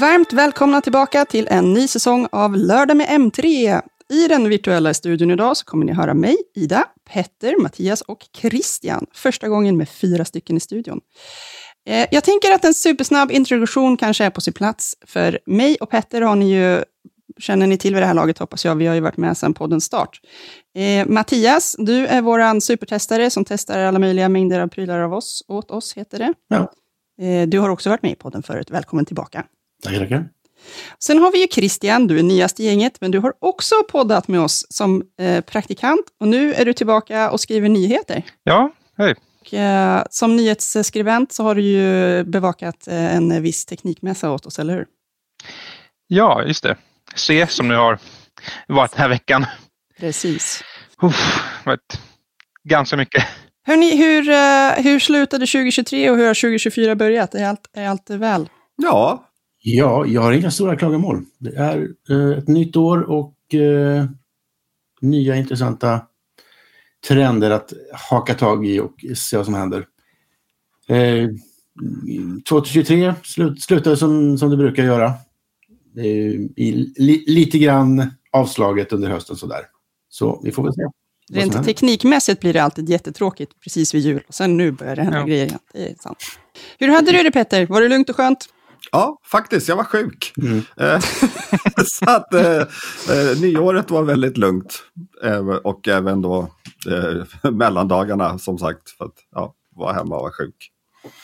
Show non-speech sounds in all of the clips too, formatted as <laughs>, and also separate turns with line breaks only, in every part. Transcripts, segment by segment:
Varmt välkomna tillbaka till en ny säsong av Lördag med M3. I den virtuella studion idag så kommer ni höra mig, Ida, Petter, Mattias och Christian. Första gången med fyra stycken i studion. Eh, jag tänker att en supersnabb introduktion kanske är på sin plats. För mig och Petter har ni ju, känner ni till vid det här laget hoppas jag. Vi har ju varit med sedan poddens start. Eh, Mattias, du är vår supertestare som testar alla möjliga mängder av prylar av oss. Åt oss heter det.
Ja.
Eh, du har också varit med i podden förut. Välkommen tillbaka.
Tackar, tackar.
Sen har vi ju Christian, du är nyast i gänget, men du har också poddat med oss som eh, praktikant. Och nu är du tillbaka och skriver nyheter.
Ja, hej.
Och, eh, som nyhetsskribent så har du ju bevakat eh, en viss teknikmässa åt oss, eller hur?
Ja, just det. C som nu har varit den här veckan.
Precis.
Uff, varit ganska mycket.
Hörrni, hur, eh, hur slutade 2023 och hur har 2024 börjat? Är allt, är allt väl?
Ja,
Ja, jag har inga stora klagomål. Det är eh, ett nytt år och eh, nya intressanta trender att haka tag i och se vad som händer. Eh, 2023 slut, slutade som, som det brukar göra. Eh, i, li, lite grann avslaget under hösten sådär. Så vi får väl se.
Rent teknikmässigt blir det alltid jättetråkigt precis vid jul. Och sen nu börjar det hända
Ja.
grejer igen. Det är sant. Hur hade du det Petter? Var det lugnt och skönt?
Ja, faktiskt. Jag var sjuk.
Mm.
Eh, <laughs> så att eh, eh, nyåret var väldigt lugnt. Eh, och även då eh, <laughs> mellandagarna som sagt. För att ja, vara hemma och vara sjuk.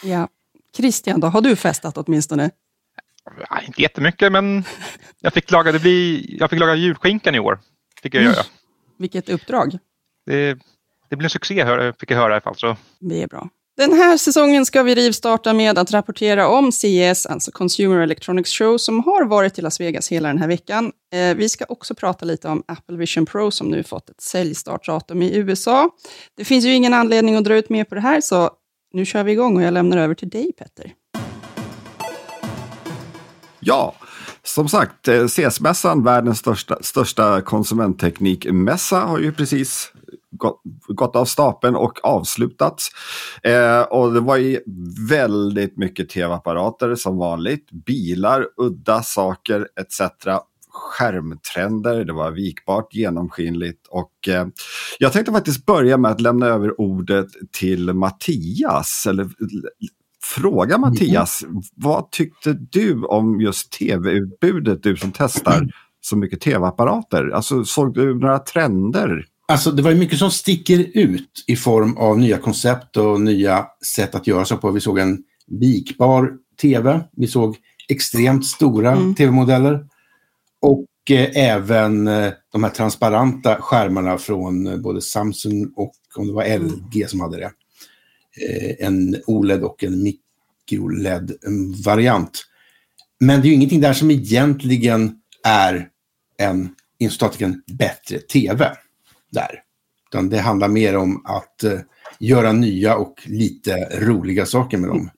Ja. Christian då, har du festat åtminstone?
Ja, inte jättemycket, men jag fick laga, det blir, jag fick laga julskinkan i år. Fick jag göra.
Vilket uppdrag.
Det, det blev en succé, hör- fick jag höra i alla fall. Så.
Det är bra. Den här säsongen ska vi rivstarta med att rapportera om CES, alltså Consumer Electronics Show, som har varit i Las Vegas hela den här veckan. Eh, vi ska också prata lite om Apple Vision Pro som nu fått ett säljstartdatum i USA. Det finns ju ingen anledning att dra ut mer på det här, så nu kör vi igång och jag lämnar över till dig, Petter.
Ja, som sagt, eh, CS-mässan, världens största, största konsumentteknikmässa, har ju precis gått, av stapeln och avslutats. Eh, och det var ju väldigt mycket tv-apparater som vanligt, bilar, udda saker etc. Skärmtrender, det var vikbart, genomskinligt och eh, jag tänkte faktiskt börja med att lämna över ordet till Mattias, eller fråga Mattias, vad tyckte du om just tv-utbudet, du som testar så mycket tv-apparater? Alltså såg du några trender?
Alltså det var ju mycket som sticker ut i form av nya koncept och nya sätt att göra så på. Vi såg en vikbar tv. Vi såg extremt stora
Mm.
tv-modeller. Och eh, även eh, de här transparenta skärmarna från eh, både Samsung och om det var LG som hade det. Eh, en OLED och en micro-LED-variant. Men det är ju ingenting där som egentligen är en, inom bättre tv där. Utan det handlar mer om att eh, göra nya och lite roliga saker med de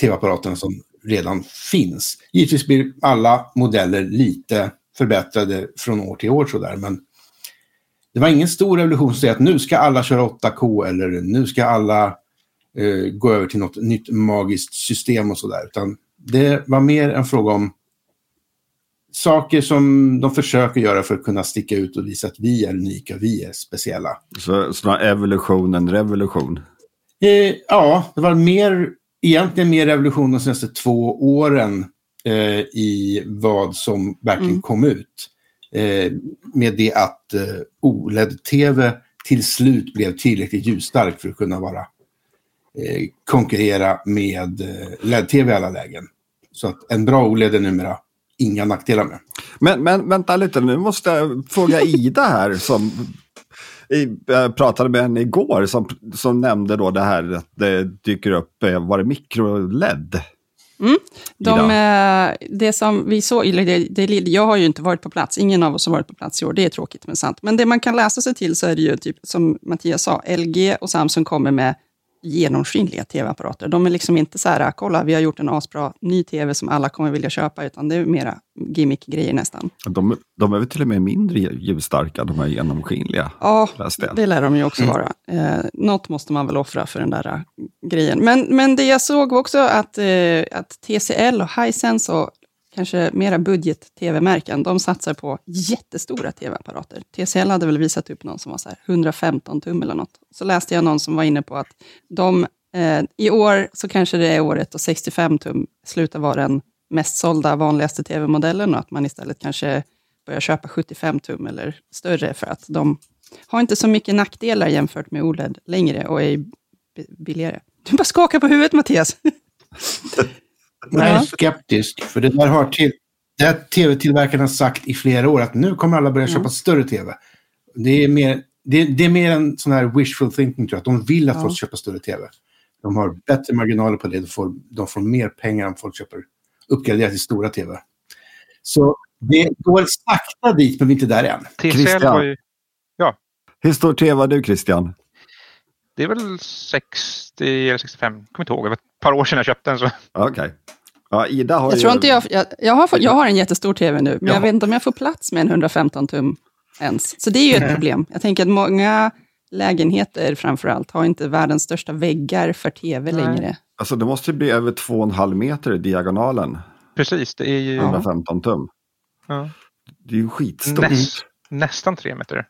tv-apparaterna som redan finns. Givetvis blir alla modeller lite förbättrade från år till år sådär, men det var ingen stor revolution att att nu ska alla köra 8K eller nu ska alla eh, gå över till något nytt magiskt system och sådär. Utan det var mer en fråga om saker som de försöker göra för att kunna sticka ut och visa att vi är unika, vi är speciella.
Så, snarare evolution än revolution.
Eh, ja, det var mer, egentligen mer revolution de senaste två åren eh, i vad som verkligen
Mm.
kom ut. Eh, med det att eh, OLED-TV till slut blev tillräckligt ljusstark för att kunna vara eh, konkurrera med eh, LED-TV i alla lägen. Så att en bra OLED är numera inga nackdelar med.
Men, men vänta lite, nu måste jag fråga Ida här som jag pratade med henne igår som, som nämnde då det här att det dyker upp, eh, var det mikro-LED?
De,
Ida.
eh, det som vi såg, eller det, det, jag har ju inte varit på plats, ingen av oss har varit på plats i år, det är tråkigt men sant. Men det man kan läsa sig till så är det ju typ som Mattias sa, LG och Samsung kommer med genomskinliga tv-apparater. De är liksom inte så här, kolla vi har gjort en asbra ny tv som alla kommer vilja köpa, utan det är mera gimmick-grejer nästan.
De, de är väl till och med mindre ljusstarka, de här genomskinliga.
Ja, det lär de ju också
Mm.
vara. Eh, något måste man väl offra för den där eh, grejen. Men, men det jag såg också att, eh, att TCL och Hisense och kanske mera budget-tv-märken, de satsar på jättestora tv-apparater. TCL hade väl visat upp någon som var så här 115 tum eller något. Så läste jag någon som var inne på att de, eh, i år så kanske det är året då 65 tum slutar vara den mest sålda, vanligaste tv-modellen och att man istället kanske börjar köpa 75 tum eller större för att de har inte så mycket nackdelar jämfört med OLED längre och är billigare. Du bara skakar på huvudet Mattias. <laughs>
Jag är
Ja.
skeptisk, för det där har till, det har tv-tillverkarna sagt i flera år att nu kommer alla börja köpa större tv. Det är mer, det, det är mer en sån här wishful thinking, tror jag. Att de vill att
Ja.
folk köpa större tv. De har bättre marginaler på det. De får, de får mer pengar om folk köper uppgraderat till stora tv. Så det går sakta dit, men vi är inte där än.
TCL
Christian.
ju,
Hur stor tv har du Christian?
Det är väl 60 eller 65, kommer inte ihåg. Det var ett par år sedan jag köpte den. Så.
Okej. Ja, Ida har
Jag
ju...
tror inte jag, jag, jag, har, jag har en jättestor tv nu, men
Jaha.
jag vet inte om jag får plats med en 115 tum ens. Så det är ju ett problem. Jag tänker att många lägenheter framför allt har inte världens största väggar för tv
Nej.
längre.
Alltså det måste ju bli över 2,5 meter i diagonalen.
Precis, det är ju
Ja.
115 tum.
ja,
Det är ju skitstort.
näst, nästan tre meter.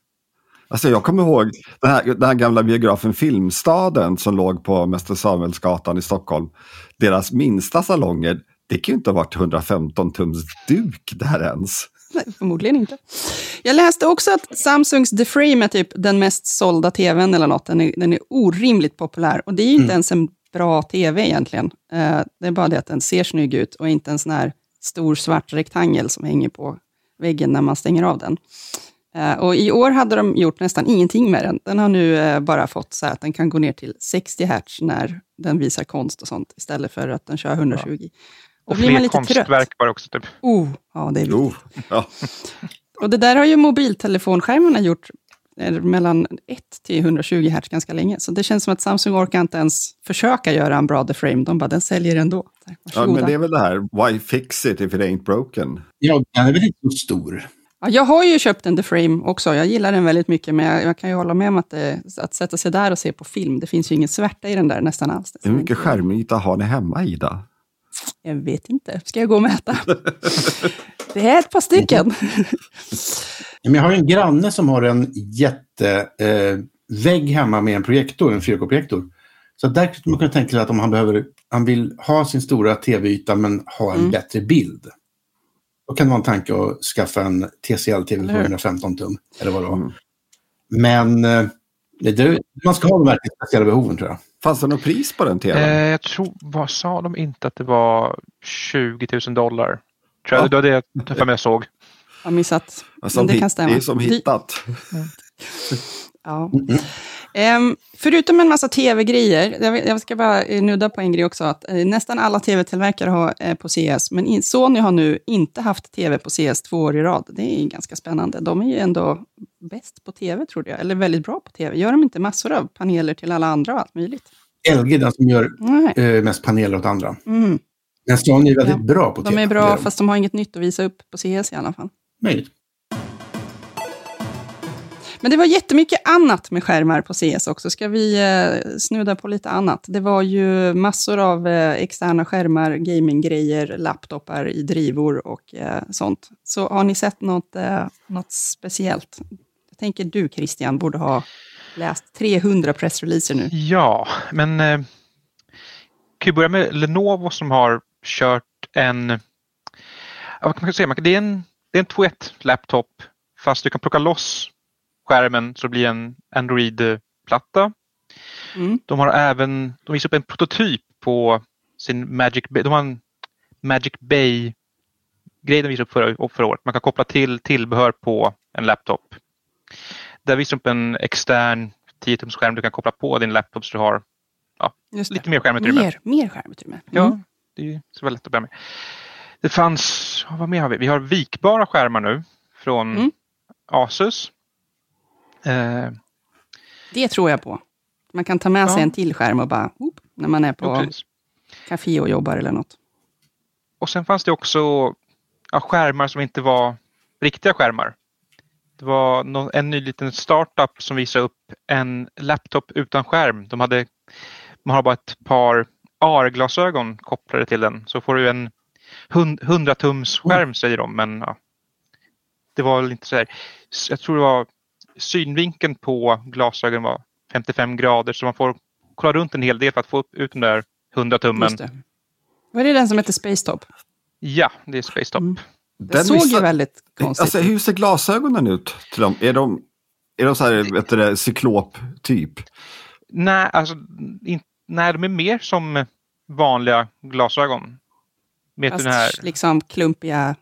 Alltså jag kommer ihåg den här, den här gamla biografen Filmstaden som låg på Mäster Samuelsgatan i Stockholm. Deras minsta salonger, det kan ju inte ha varit 115 tums duk där ens.
Nej, förmodligen inte. Jag läste också att Samsungs The Frame är typ den mest sålda tvn eller något. Den är, den är orimligt populär och det är ju inte ens en bra tv egentligen. Eh, det är bara det att den ser snygg ut och inte en sån här stor svart rektangel som hänger på väggen när man stänger av den. Eh, och I år hade de gjort nästan ingenting med den. Den har nu eh, bara fått så här att den kan gå ner till 60 hertz när den visar konst och sånt, istället för att den kör 120. Då
Och
blir man
fler
lite
konstverk
trött.
var det också. Typ.
Oh, ja, det är viktigt.
Jo, ja. <laughs>
Och det där har ju mobiltelefonskärmarna gjort eh, mellan 1 till 120 hertz ganska länge. Så det känns som att Samsung orkar inte ens försöka göra en bra The Frame. De bara, den säljer ändå.
Ja, men det är väl det här, why fix it if it ain't broken?
Ja, den är väl inte så stor.
Ja, jag har ju köpt en The Frame också. Jag gillar den väldigt mycket, men jag, jag kan ju hålla med om att, det, att sätta sig där och se på film, det finns ju ingen svärta i den där nästan alls.
Hur mycket skärmyta har ni hemma Ida?
Jag vet inte. Ska jag gå och mäta? det är ett par stycken.
Men jag har ju en granne som har en jättevägg eh, hemma med en projektor, en 4K-projektor. Så där skulle man kunna tänka sig att om han, behöver, han vill ha sin stora tv-yta men ha en
Mm.
bättre bild. Då kan det vara en tanke att skaffa en TCL-TV
Eller
på
hur?
115 tum. Eller vad det var.
Mm.
Men eh, det, man ska ha de verkligen speciella behoven tror jag.
Fanns det något pris på den tvn?
Eh, jag tror, vad sa de inte att det var 20 000 dollar? Tror jag,
Ja.
Det var det jag för mig jag såg.
Jag har missat.
Som
Men det
hit-
kan stämma.
Det är som hittat. <laughs>
Ja. Ehm, förutom en massa tv-grejer, jag, jag ska bara eh, nudda på en grej också, att eh, nästan alla tv-tillverkare har eh, på CS, men in, Sony har nu inte haft tv på CS två år i rad. Det är ganska spännande. De är ju ändå bäst på tv, trodde jag, eller väldigt bra på tv. Gör de inte massor av paneler till alla andra och allt möjligt?
LG den som gör eh, mest paneler åt andra.
Mm.
Men Sony är väldigt
Ja.
bra på tv.
De är bra, fast de har inget nytt att visa upp på CS i alla fall.
Möjligt.
Men det var jättemycket annat med skärmar på CS också. Ska vi eh, snudda på lite annat? Det var ju massor av eh, externa skärmar, gaminggrejer, laptopar i drivor och eh, sånt. Så har ni sett något, eh, något speciellt? Jag tänker du Christian borde ha läst 300 pressreleaser nu.
Ja, men eh, kan vi börja med Lenovo som har kört en, ja, vad kan man säga, det är en, det är en 2.1 laptop fast du kan plocka loss skärmen så det blir en Android-platta.
Mm.
De har även, de visar upp en prototyp på sin Magic Bay, de har en Magic Bay grej de visade upp förra, förra året. Man kan koppla till tillbehör på en laptop. Där visar de upp en extern 10-tums skärm du kan koppla på din laptop så du har
det.
lite mer skärmutrymme.
Mer, mer skärmutrymme.
Ja,
Mm.
det är så väldigt lätt att börja med. Det fanns, vad mer har vi? Vi har vikbara skärmar nu från
Mm.
Asus. Eh,
Det tror jag på. Man kan ta med sig
Ja.
en till skärm och bara, whoop, när man är på café och jobbar eller något.
Och sen fanns det också ja, skärmar som inte var riktiga skärmar. Det var någon, en ny liten startup som visade upp en laptop utan skärm. De hade, man har bara ett par AR-glasögon kopplade till den. Så får du en hund- 100 tums skärm säger de. Men ja, det var väl inte så här. Jag tror det var synvinkeln på glasögon var 55 grader så man får kolla runt en hel del för att få upp ut den där 100 tummen.
Just det. Var det den som heter Spacetop?
Ja, det är Spacetop.
Mm. Det
Den
såg ju
missar-
väldigt konstigt
Alltså, hur ser glasögonen ut till dem? Är de, är de så här, vet du det, cyklop-typ?
Nej, alltså, in, nej, de är mer som vanliga glasögon. Med
Fast
den här,
liksom klumpiga,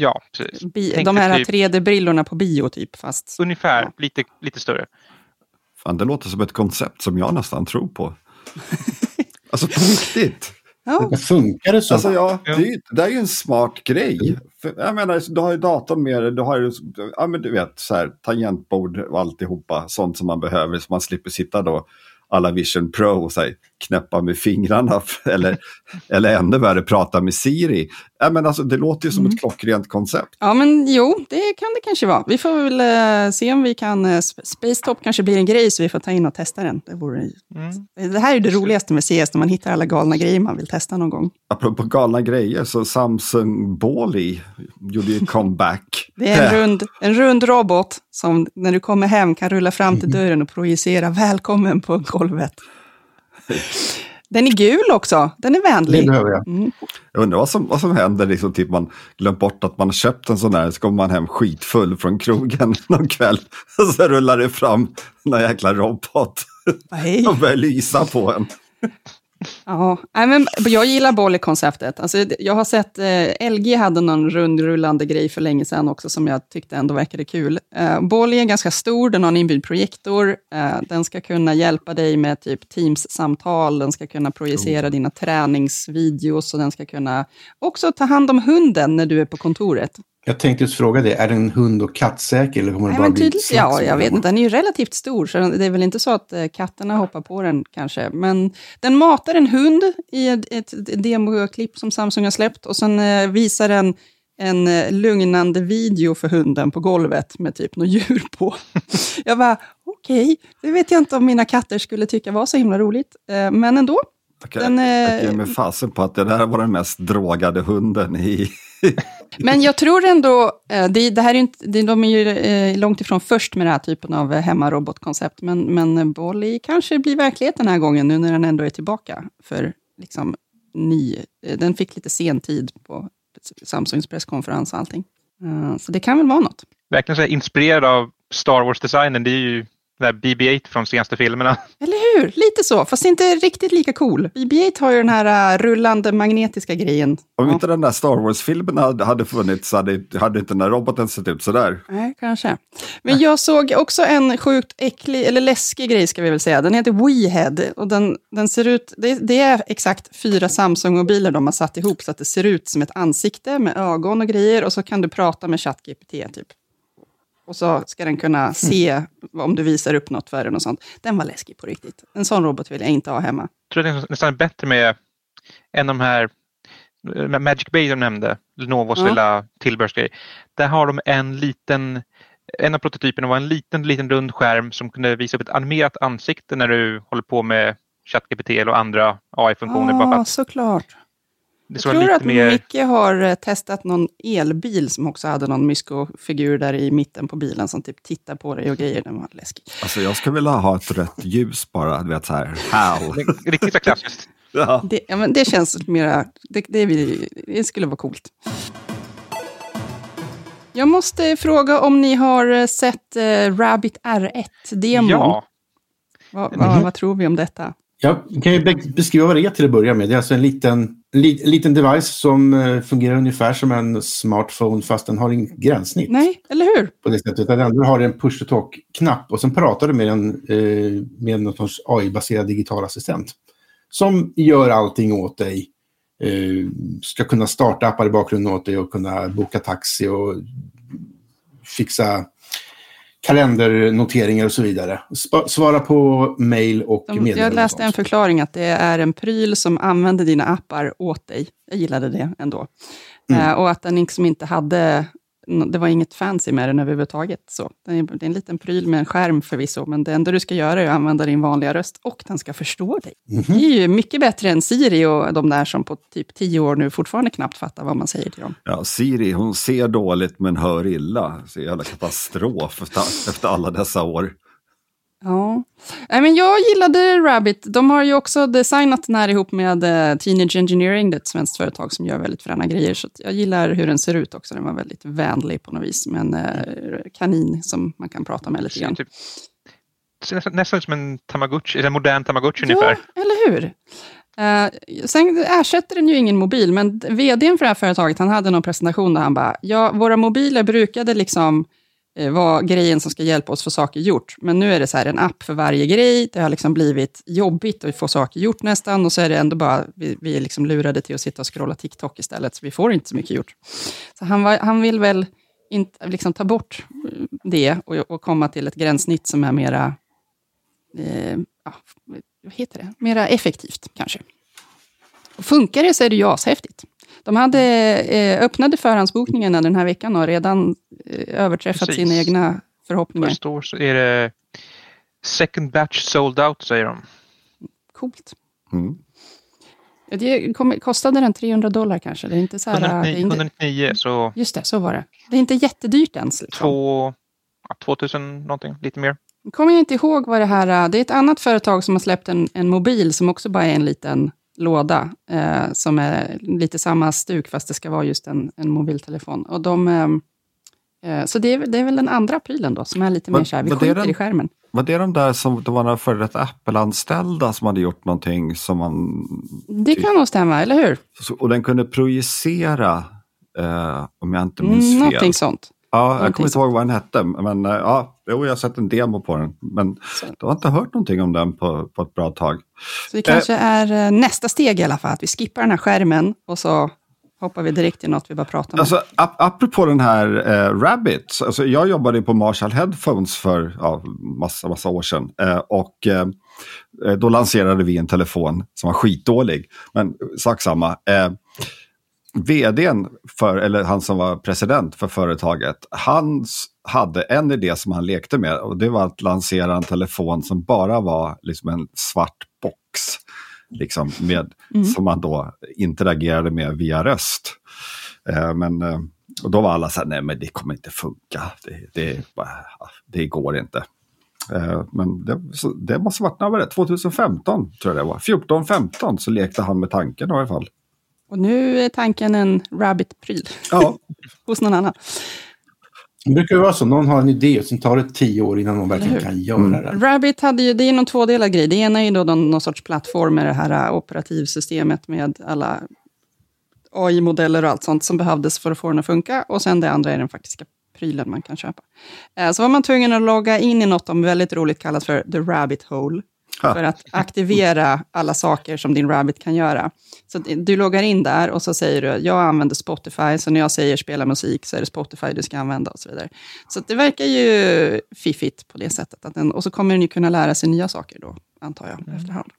ja, precis.
bi-
Tänk
de här
typ-
3D-brillorna på bio typ, fast
Ungefär,
Ja.
lite, lite större.
Fan, det låter som ett koncept som jag nästan tror på. <laughs> alltså på riktigt.
ja,
Funkar det så?
Alltså ja, det, är ju- det är ju en smart grej. För, jag menar, du har ju datorn med dig, du har ju, ja men du vet, så här, tangentbord och alltihopa, sånt som man behöver, så man slipper sitta då alla Vision Pro och så här, knäppa med fingrarna, <laughs> eller, eller ännu värre, prata med Siri. Ja, men alltså, det låter ju som
Mm.
ett klockrent koncept.
ja, men jo, det kan det kanske vara. Vi får väl eh, se om vi kan... Eh, Sp- Spacetop kanske blir en grej, så vi får ta in och testa den. Det, vore,
Mm.
det här är det roligaste med CS, när man hittar alla galna grejer man vill testa någon gång.
Apropå galna grejer, så Samsung Bally gjorde ju comeback. <laughs>
Det är en <laughs> rund, en rund robot som när du kommer hem kan rulla fram till dörren och projicera välkommen på golvet. Den är gul också, den är
Det
vänlig.
behöver jag.
Mm.
Jag undrar vad som, vad som händer, liksom, typ man glömt bort att man har köpt en sån där, så kommer man hem skitfull från krogen <laughs> någon kväll. Och så rullar det fram någon jäkla robot <laughs> och börjar lysa på en.
Ja, men jag gillar Bolly-konceptet. Alltså, jag har sett, eh, LG hade någon rundrullande grej för länge sedan också, som jag tyckte ändå verkade kul. Eh, Bolly är ganska stor, den har en inbyggd projektor, eh, den ska kunna hjälpa dig med typ Teams-samtal, den ska kunna projicera dina träningsvideos, och den ska kunna också ta hand om hunden när du är på kontoret.
Jag tänkte just fråga det, är den hund och kattsäker eller kommer den bara
men
bli
tydligt, ja, jag vet inte. Den är ju relativt stor, så det är väl inte så att eh, katterna hoppar på den kanske. Men den matar en hund i ett, ett demoklipp som Samsung har släppt och sen eh, visar den en eh, lugnande video för hunden på golvet med typ något djur på. <laughs> jag bara, okej, det vet jag inte om mina katter skulle tycka var så himla roligt. Eh, men ändå.
Okay.
Den,
Jag ger mig fasen på att det där var den mest drogade hunden i... <laughs>
Men jag tror ändå, eh, det, det här är inte, det, de är ju eh, långt ifrån först med den här typen av eh, hemmarobotkoncept, men, men Bolly kanske blir verklighet den här gången, nu när den ändå är tillbaka för liksom ny, den fick lite sen tid på Samsungs presskonferens och allting. Så det kan väl vara något.
Verkligen så här inspirerad av Star Wars-designen. Det är ju där BB-8 från de senaste filmerna. <laughs>
Eller hur? Lite så, fast inte riktigt lika cool. BB-8 har ju den här uh, rullande magnetiska grejen.
Om
Ja.
inte den där Star Wars-filmen hade, hade funnits så hade, hade inte den där roboten sett ut sådär.
Nej, kanske. Men jag såg också en sjukt äcklig, eller läskig grej ska vi väl säga. Den heter WeHead och den, den ser ut, det, det är exakt fyra Samsung-mobiler de har satt ihop så att det ser ut som ett ansikte med ögon och grejer och så kan du prata med ChatGPT typ. Och så ska den kunna se om du visar upp något för den och sånt. Den var läskig på riktigt. En sån robot vill jag inte ha hemma.
Jag tror att det är nästan bättre med en av de här med Magic Bay de nämnde, Lenovos
Ja.
lilla tillbehörsgrej. Där har de en liten, en av prototyperna var en liten, liten rund skärm som kunde visa upp ett animerat ansikte när du håller på med ChatGPT eller andra AI-funktioner. att
såklart.
Det
Jag tror
lite
att
mer...
Micke har eh, testat någon elbil som också hade någon mysko-figur där i mitten på bilen som typ tittar på dig och grejer. Den var läskig.
Alltså jag skulle vilja ha ett rött ljus bara, du vet så här, HAL.
Riktigt så klassiskt. <laughs>
Ja.
Det, ja, men det känns mera, det, det, det skulle vara coolt. Jag måste fråga om ni har eh, sett eh, Rabbit R1-demon.
Ja,
Vad, vad, vad tror vi om detta?
Jag kan ju be- beskriva vad det är till att börja med. Det är alltså en liten, li, liten device som eh, fungerar ungefär som en smartphone fast den har ingen gränssnitt.
Nej, eller hur?
På det sättet. Du har en push to talk-knapp och sen pratar du med en eh, med någon sorts AI-baserad digital assistent. Som gör allting åt dig. Eh, ska kunna starta appar i bakgrunden åt dig och kunna boka taxi och fixa kalendernoteringar och så vidare. Svara på mail och
De,
meddelanden.
jag läste en förklaring att det är en pryl som använder dina appar åt dig. Jag gillade det ändå.
Mm.
Eh, och att den liksom inte hade, det var inget fancy med den överhuvudtaget. Så. Är, det är en liten pryl med en skärm förvisso, men det enda du ska göra är att använda din vanliga röst och den ska förstå dig.
Mhm.
Det är ju mycket bättre än Siri och de där som på typ tio år nu fortfarande knappt fattar vad man säger till dem.
Ja, Siri, hon ser dåligt men hör illa. Så jävla katastrof efter alla dessa år.
Ja, Nej, men jag gillade Rabbit. De har ju också designat den här ihop med eh, Teenage Engineering, det är ett svenskt företag som gör väldigt fräna grejer. Så jag gillar hur den ser ut också. Den var väldigt vänlig på något vis, med en eh, kanin som man kan prata med lite grann.
typ, nästan, nästan som en tamagotchi, eller en modern tamagotchi ungefär.
Ja, eller hur? Eh, sen ersätter den ju ingen mobil, men vdn för det här företaget, han hade någon presentation där han bara, ja, våra mobiler brukade liksom Eh, var grejen som ska hjälpa oss få saker gjort, men nu är det så här en app för varje grej, det har liksom blivit jobbigt att få saker gjort nästan, och så är det ändå bara, vi, vi är liksom lurade till att sitta och scrolla TikTok istället, så vi får inte så mycket gjort. Så han, var, han vill väl inte, liksom ta bort eh, det och, och komma till ett gränssnitt som är mera eh, ja, vad heter det, mera effektivt kanske. Och funkar det så är det ju ashäftigt. De hade eh, öppnade förhandsbokningen den här veckan och redan eh, överträffat
Precis.
sina egna förhoppningar.
det står så är det second batch sold out säger de.
Coolt.
Mm.
Det kom, kostade den 300 dollar kanske? Det är inte så här, det är
199,
inte,
199 så
just det, så var det. Det är inte jättedyrt ens. Liksom.
två, ja, 2000 någonting, lite mer.
kommer jag inte ihåg vad det här... Det är ett annat företag som har släppt en, en mobil som också bara är en liten låda. Eh, som är lite samma stuk fast det ska vara just en, en mobiltelefon. Och de, eh, eh, så det är, det är väl den andra prylen då som är lite
Vad-
mer så här, vi
vad det är
skiter
den-
i skärmen.
Var det de där som, det var några före detta Apple-anställda som hade gjort någonting som man...
Det kan nog stämma, eller hur?
Och den kunde projicera, eh, om jag inte minns
Mm,
fel.
någonting sånt.
Ja, jag kommer inte ihåg vad den hette, men eh, ja, jo, jag har sett en demo på den. Men
Så.
jag har inte hört någonting om den på, på ett bra tag.
Så det kanske är eh, nästa steg i alla fall, att vi skippar den här skärmen och så hoppar vi direkt till något vi bara pratar om.
Alltså, ap apropå den här eh, Rabbit, alltså, jag jobbade på Marshall Headphones för ja, massa, massa år sedan. Eh, och eh, då lanserade vi en telefon som var skitdålig. Men sak samma. Vdn, för, eller han som var president för företaget, han hade en idé som han lekte med och det var att lansera en telefon som bara var liksom en svart box. Liksom med, Som man då interagerade med via röst. Eh, men eh, och då var alla så här, nej men det kommer inte funka. Det, det, det går inte. Eh, men det, så, det måste varit, när var det? 2015 tror jag det var. 14-15 så lekte han med tanken i alla fall.
Och nu är tanken en Rabbit-pryl
Ja, <laughs>
hos någon annan.
Det brukar ju vara så, någon har en idé och sen tar det tio år innan någon verkligen kan göra det.
Rabbit hade ju, det är någon tvådelad grej. Det ena är ju då någon, någon sorts plattform med det här äh, operativsystemet med alla AI-modeller och allt sånt som behövdes för att få den att funka. Och sen det andra är den faktiska prylen man kan köpa. Eh, Så var man tvungen att logga in i något de väldigt roligt kallas för the rabbit hole. För att aktivera alla saker som din Rabbit kan göra. Så du loggar in där och så säger du, jag använder Spotify, så när jag säger spela musik så är det Spotify du ska använda och så vidare. Så det verkar ju fiffigt på det sättet. Att den, och så kommer den ju kunna lära sig nya saker då, antar jag, efterhand.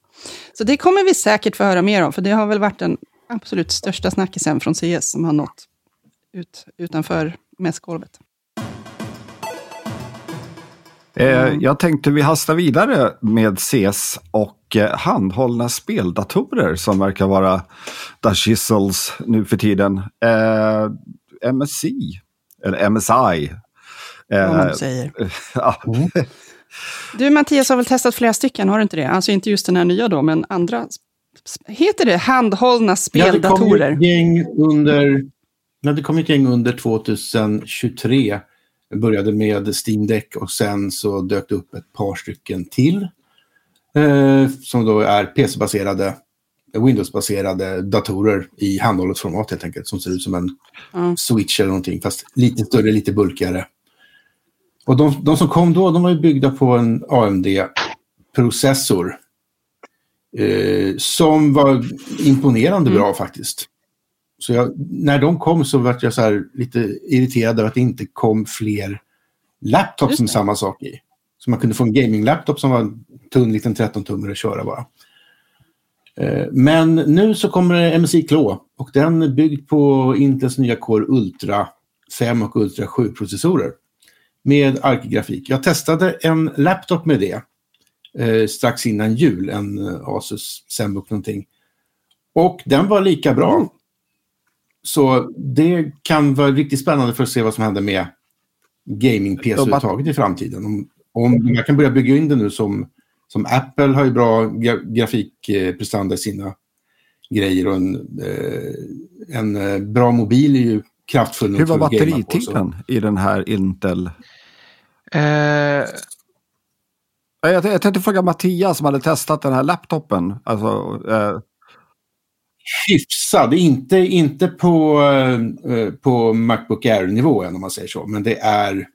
Så det kommer vi säkert få höra mer om, för det har väl varit den absolut största snackisen från CS som har nått ut, utanför mässgolvet.
Eh, jag tänkte vi hastar vidare med CS och eh, handhållna speldatorer som verkar vara the shizzles nu för tiden. Eh, MSI, eller MSI.
Vad man
Eh,
säger. <laughs>
ja,
Du Mattias har väl testat flera stycken, har du inte det? Alltså inte just den här nya då, men andra. Heter det handhållna
Ja, det kom
speldatorer?
ett gäng under, det kom ett gäng under 2023. Det började med Steam Deck och sen så dök det upp ett par stycken till. Eh, som då är PC-baserade, Windows-baserade datorer i handhållet format helt enkelt. Som ser ut som en
Ja.
switch eller någonting, fast lite större, lite bulkigare. Och de, de som kom då, de var ju byggda på en AMD-processor. Eh, som var imponerande
Mm.
bra faktiskt. Så jag, när de kom så var jag så lite irriterad över att det inte kom fler laptop
Just
som
det.
samma sak i. Så man kunde få en gaming-laptop som var en tunn liten 13-tummare att köra bara. Eh, Men nu så kommer det MSI Claw och den är byggd på Intels nya Core Ultra 5 och Ultra 7-processorer med ARC-grafik. Jag testade en laptop med det eh, strax innan jul, en eh, Asus Zenbook någonting. Och den var lika bra. Så det kan vara riktigt spännande för att se vad som händer med gaming-PC överhuvudtaget i framtiden. Om, om jag kan börja bygga in det nu som, som Apple har ju bra gra grafikprestanda i sina grejer och en, eh, en eh, bra mobil är ju kraftfull. nog
Hur var batteritiden i den här Intel?
Eh,
Jag, jag tänkte fråga Mattias som hade testat den här laptopen. Alltså, eh,
hyfsad, inte, inte på, eh, på Macbook Air-nivå än om man säger så, men det är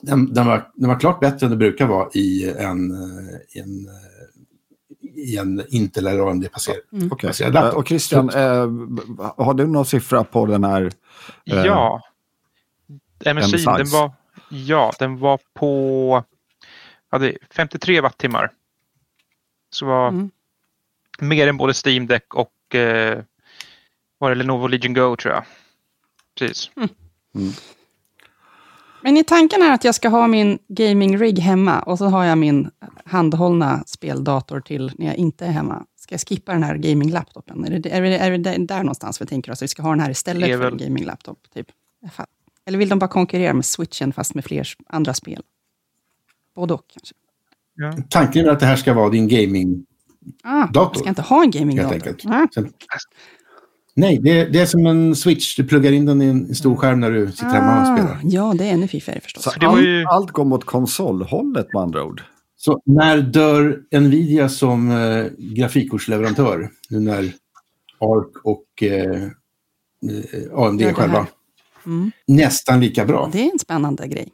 den, den, var, den var klart bättre än det brukar vara i en, eh, i en, eh, i en Intel eller AMD-baserad
Mm.
Eh,
laptop.
Och Christian, eh, har du någon siffra på den här? Eh,
ja. MSI, den var, ja, den var på ja, det är 53 wattimmar. Så var
Mm.
mer än både Steam Deck och eh, var det Lenovo Legion Go tror jag. Precis.
Men i tanken är att jag ska ha min gaming-rig hemma och så har jag min handhållna speldator till när jag inte är hemma. Ska jag skippa den här gaming-laptopen? Är det, är, det, är det där någonstans vi tänker oss? Vi ska ha den här istället
är
för en
väl-
gaming-laptop? Typ. Eller vill de bara konkurrera med switchen fast med fler andra spel? Både och kanske.
Ja.
Tanken är att det här ska vara din gaming...
Ah,
Dator,
jag ska inte ha en gaming-dator. Ah.
Sen, nej, det, det är som en switch. Du pluggar in den i en stor skärm när du sitter hemma och spelar.
Ah, ja, det är ännu fiffigare förstås.
Så
det var
allt,
ju-
allt går mot konsolhållet med andra ord.
Så när dör Nvidia som eh, grafikkortsleverantör? Nu när ARC och eh, eh, AMD
det
själva.
Mm.
nästan lika bra.
Det är en spännande grej.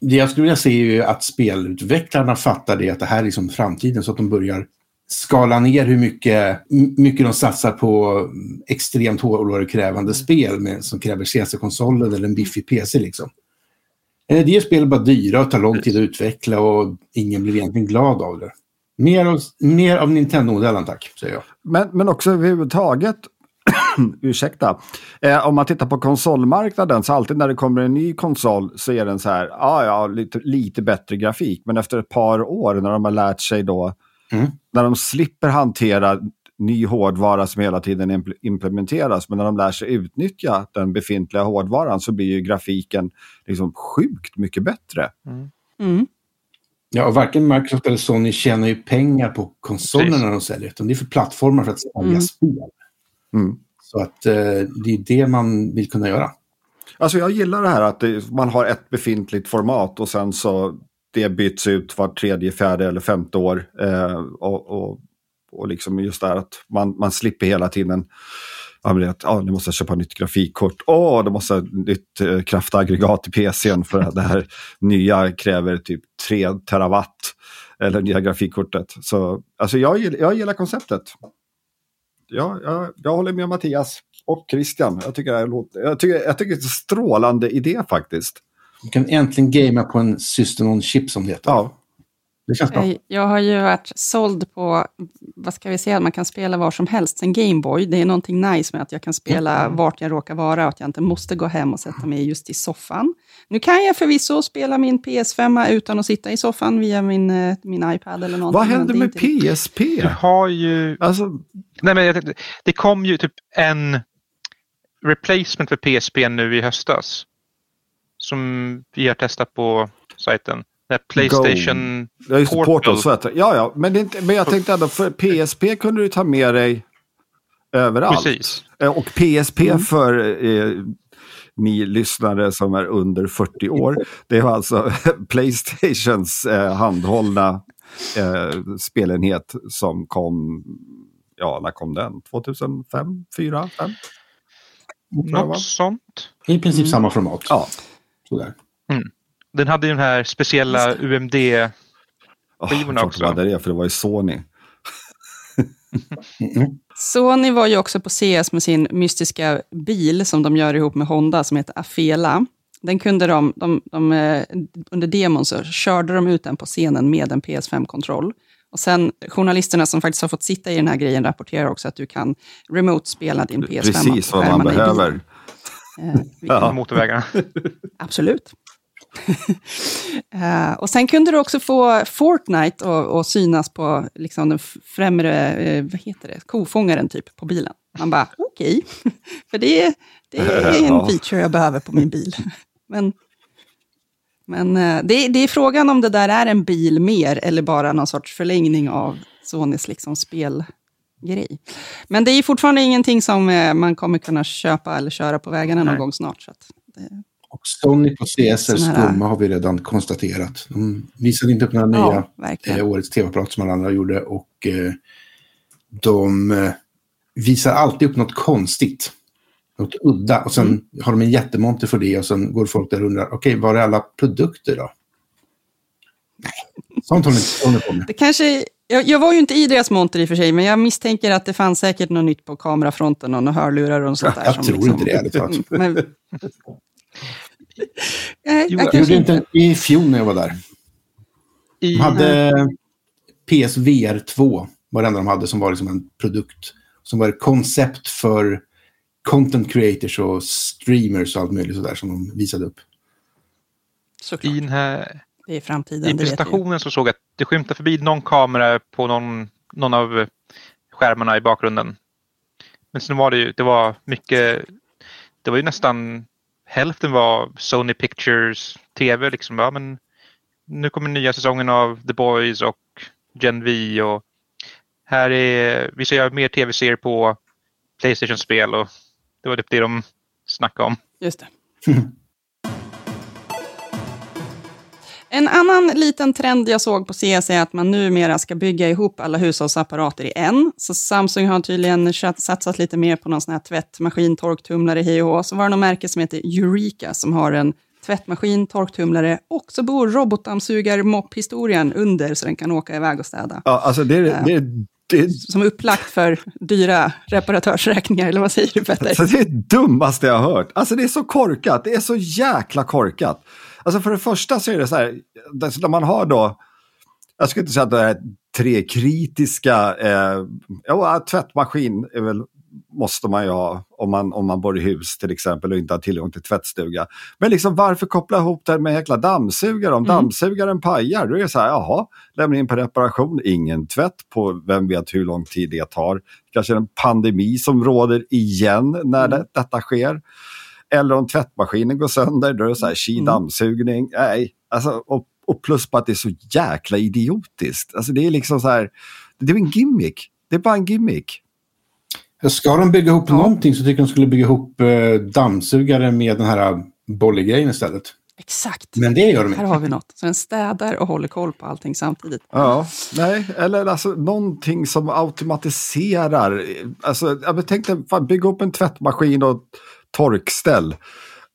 Det jag skulle vilja se är ju att spelutvecklarna fattar det, att det här är liksom framtiden, så att de börjar skala ner hur mycket, mycket de satsar på mm, extremt hårdvarukrävande spel med, som kräver CC-konsolen eller en biffig PC. Liksom. Eh, Det gör spel bara dyra och tar lång tid att utveckla och ingen blir egentligen glad av det. Mer av, mer av Nintendo-modellen tack, säger jag.
Men, men också överhuvudtaget, <clears throat> ursäkta, eh, om man tittar på konsolmarknaden så alltid när det kommer en ny konsol så är den så här, ja ja, lite, lite bättre grafik. Men efter ett par år när de har lärt sig då,
Mm.
När de slipper hantera ny hårdvara som hela tiden impl- implementeras, men när de lär sig utnyttja den befintliga hårdvaran så blir ju grafiken liksom sjukt mycket bättre.
Mm.
Ja, och varken Microsoft eller Sony tjänar ju pengar på konsolerna de säljer, utan det är för plattformar för att sälja
Mm.
spel.
Mm.
Så att eh, det är det man vill kunna göra.
Alltså jag gillar det här att det, man har ett befintligt format och sen så det byts ut var tredje, fjärde eller femte år. Eh, och, och, och liksom just det här att man, man slipper hela tiden Ja, men det att, ah, nu måste jag köpa nytt grafikkort. Åh, då måste jag ha nytt eh, kraftaggregat i PCn för att det här <laughs> nya kräver typ 3 terawatt. Eller nya grafikkortet. Så alltså jag, jag gillar konceptet. Ja, jag, jag håller med Mattias och Christian. Jag tycker, jag, låter, jag, tycker, jag tycker det är en strålande idé faktiskt.
Du kan äntligen gamea på en system on chip som det heter.
Ja.
Det känns bra.
Eh, Jag har ju varit såld på, vad ska vi säga, man kan spela var som helst. En Gameboy, det är någonting nice med att jag kan spela vart jag råkar vara och att jag inte måste gå hem och sätta mig just i soffan. Nu kan jag förvisso spela min PS5 utan att sitta i soffan via min, eh, min iPad eller någonting.
Vad händer med
inte-
PSP?
Du har ju...
Alltså,
Nej, men jag tänkte, det kom ju typ en replacement för PSP nu i höstas. Som vi har testat på sajten. Playstation
Ja, just
Portal.
Portal. så heter. Ja, ja. Men, inte, men jag tänkte ändå, för PSP kunde du ta med dig överallt.
Precis.
Eh, Och PSP för eh, ni lyssnare som är under 40 år, det var alltså <laughs> Playstations eh, handhållna eh, spelenhet som kom, ja, när kom den? 2005, 4, 5?
Något sånt.
I princip samma format.
Ja.
Sådär.
Den hade ju den här speciella UMD.
Oh,
också.
det, för det var ju Sony. <laughs>
Mm.
Sony var ju också på CS med sin mystiska bil som de gör ihop med Honda som heter Afela. Den kunde de, de, de, eh, under demon så körde de ut den på scenen med en PS5-kontroll. Och sen journalisterna som faktiskt har fått sitta i den här grejen rapporterar också att du kan remote-spela din PS5.
Precis vad man behöver.
Eh,
ja. Motorvägarna. <laughs>
Absolut. uh, <laughs> och sen kunde du också få Fortnite att synas på liksom den främre, uh, vad heter det, kofångaren typ på bilen. Man bara, <laughs> okej, okay. för det, det är en feature jag behöver på min bil. Men, men uh, det, det, är frågan om det där är en bil mer, eller bara någon sorts förlängning av Sonys liksom spelgrej. Men det är fortfarande ingenting som man kommer kunna köpa eller köra på vägarna någon gång snart. Så det,
och Sony på CS är skumma har vi redan konstaterat. De visade inte upp några nya eh, årets tv-apparat som alla andra gjorde och eh, de eh, visar alltid upp något konstigt. Något udda och sen mm. har de en jättemonter för det och sen går folk där och undrar okej, okay, var är alla produkter då? Nej, sånt håller de på med.
Det kanske, jag, jag, var ju inte i deras monter i och för sig, men jag misstänker att det fanns säkert något nytt på kamerafronten och några hörlurar och sånt där.
Jag tror liksom, inte det, ärligt talat. <laughs>
jag,
jag, jag gjorde inte i fjol när jag var där. De hade PSVR 2, var det enda de hade som var liksom en produkt. Som var ett koncept för content creators och streamers och allt möjligt sådär som de visade upp.
Såklart. I den här
det är framtiden,
I presentationen så såg jag att det skymtade förbi någon kamera på någon, någon av skärmarna i bakgrunden. Men sen var det ju, det var mycket, det var ju nästan hälften var Sony Pictures TV. Liksom, ja, men nu kommer nya säsongen av The Boys och Gen V. Och här är, vi ska göra mer tv-serier på Playstation-spel och det var typ det de snackade om.
Just det. <laughs> En annan liten trend jag såg på CS är att man numera ska bygga ihop alla hushållsapparater i en. Så Samsung har tydligen satsat lite mer på någon sån här tvättmaskin, torktumlare, hej och Så var det något märke som heter Eureka som har en tvättmaskin, torktumlare och så bor robotdammsugar-mopphistorien under så den kan åka iväg och städa.
Ja, alltså det, det, det, det...
Som upplagt för dyra reparatörsräkningar, eller vad säger du Petter?
Alltså, det är det dummaste jag har hört. Alltså det är så korkat, det är så jäkla korkat. Alltså för det första så är det så här, när man har då, jag skulle inte säga att det är tre kritiska, eh, ja, tvättmaskin är väl, måste man ju ha om man, om man bor i hus till exempel och inte har tillgång till tvättstuga. Men liksom varför koppla ihop det med jäkla dammsugare? Om mm. dammsugaren pajar, då är det så här, jaha, lämna in på reparation, ingen tvätt på vem vet hur lång tid det tar. Kanske en pandemi som råder igen när mm. det, detta sker. Eller om tvättmaskinen går sönder, då är det så här, mm. dammsugning. Nej, alltså, och, och plus på att det är så jäkla idiotiskt. Alltså det är liksom så här, det är en gimmick. Det är bara en gimmick.
Ska de bygga ihop ja. någonting så tycker jag de skulle bygga ihop eh, dammsugare med den här bolligrejen istället.
Exakt.
Men det gör de inte.
Här har vi något. Så den städar och håller koll på allting samtidigt.
Ja, nej, eller alltså någonting som automatiserar. Alltså, jag tänkte bygga upp en tvättmaskin och torkställ.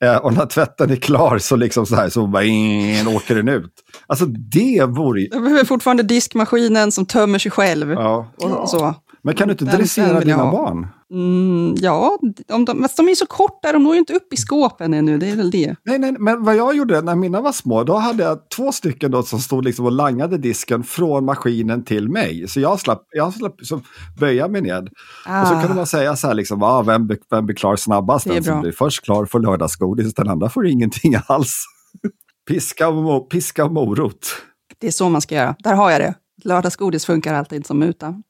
Eh, och när tvätten är klar så liksom så här så bara in, åker den ut. Alltså det vore...
Du behöver fortfarande diskmaskinen som tömmer sig själv. Ja. Så.
Men kan du inte dressera dina barn?
Mm, ja, om de, de är ju så korta, de når ju inte upp i skåpen ännu, det är väl det.
Nej, nej, men vad jag gjorde när mina var små, då hade jag två stycken då som stod liksom och langade disken från maskinen till mig. Så jag slapp, jag slapp så böja mig ned. Ah. Och så kunde man säga så här, liksom, ah, vem, vem blir klar snabbast? Den som blir först klar får lördagsgodis, den andra får ingenting alls. <laughs> piska, och, piska och morot.
Det är så man ska göra, där har jag det. Lördagsgodis funkar alltid som muta.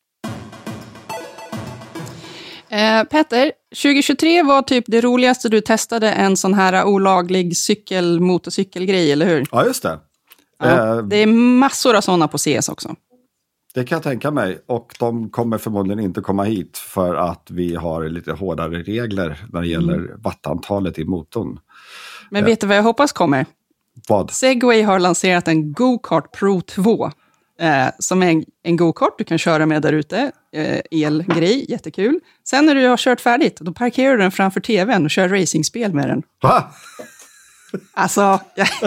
Eh, Petter, 2023 var typ det roligaste du testade en sån här olaglig cykel, motorcykelgrej, eller hur?
Ja, just det.
Ja, eh, det är massor av sådana på CS också.
Det kan jag tänka mig. Och de kommer förmodligen inte komma hit för att vi har lite hårdare regler när det gäller mm. wattantalet i motorn.
Men vet du vad jag hoppas kommer?
Vad?
Segway har lanserat en Go-Kart Pro 2 eh, som är en, en go-kart du kan köra med där ute. Eh, elgrej, jättekul. Sen när du har kört färdigt, då parkerar du den framför tvn och kör racingspel med den.
Va?
Alltså,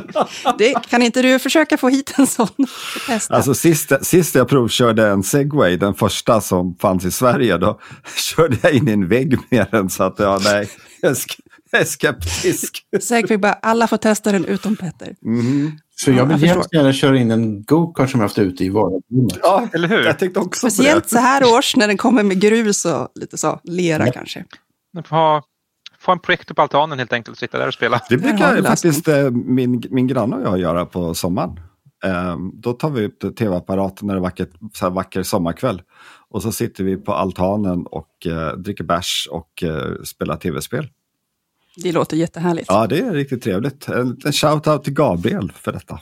<laughs> det, kan inte du försöka få hit en sån?
Testa? Alltså sist, sist jag provkörde en segway, den första som fanns i Sverige, då <laughs> körde jag in i en vägg med den. Så att, ja, nej, jag, är skeptisk.
Fick bara alla får testa den utom Petter.
Mhm.
Så jag
Ja,
vill hemskt gärna köra in en go-kart som jag haft ute i vardagsrummet.
Ja, <laughs>
Eller hur?
jag tänkte också
Speciellt så här års när den kommer med grus och lite så, lera
Ja.
kanske.
Man får ha, få en projektor på altanen helt enkelt och sitta där och spela.
Det brukar faktiskt eh, min, min granne och jag göra på sommaren. Eh, då tar vi ut tv-apparaten när det är vackert, så här vacker sommarkväll. Och så sitter vi på altanen och eh, dricker bärs och eh, spelar tv-spel.
Det låter jättehärligt.
Ja, det är riktigt trevligt. En, en shout-out till Gabriel för detta.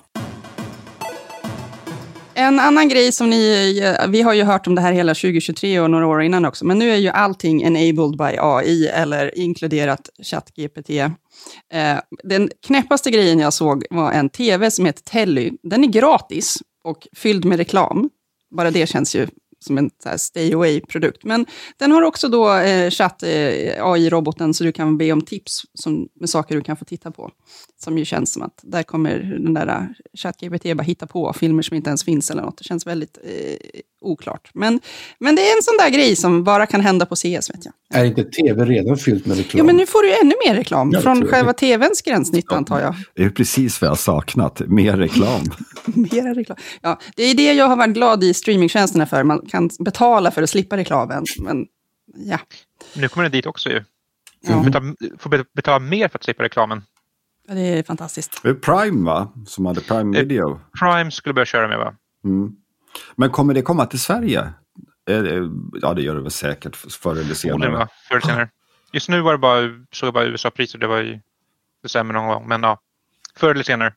En annan grej som ni, vi har ju hört om det här hela 2023 och några år innan också, men nu är ju allting enabled by AI eller inkluderat ChatGPT. Eh, den knäppaste grejen jag såg var en tv som heter Telly. Den är gratis och fylld med reklam. Bara det känns ju som en så här stay away-produkt. Men den har också då eh, chatt, eh, AI-roboten, så du kan be om tips som, med saker du kan få titta på. Som ju känns som att där kommer den där eh, ChatGPT bara hitta på filmer som inte ens finns eller något. Det känns väldigt eh, oklart. Men, men det är en sån där grej som bara kan hända på CS, vet jag.
Är inte tv redan fyllt med reklam?
Ja, men nu får du ännu mer reklam
Ja,
från själva tvns gränssnitt, antar jag.
Det är precis vad jag har saknat. Mer reklam. <laughs>
Mera reklam. Ja, det är det jag har varit glad i streamingtjänsterna för. Man kan betala för att slippa reklamen. Men ja,
Nu kommer den dit också ju.
ja
Betala, får bet- betala mer för att slippa reklamen.
Det är fantastiskt.
Det är Prime va? Som hade Prime
Eh.
Video.
Prime skulle börja köra med va?
Mm. Men kommer det komma till Sverige? Eh, eh, Ja, det gör det väl säkert förr eller senare.
va? Förr eller senare. Just nu var det bara, såg jag bara USA-priser. Det var i december någon gång. Men ja, förr eller senare.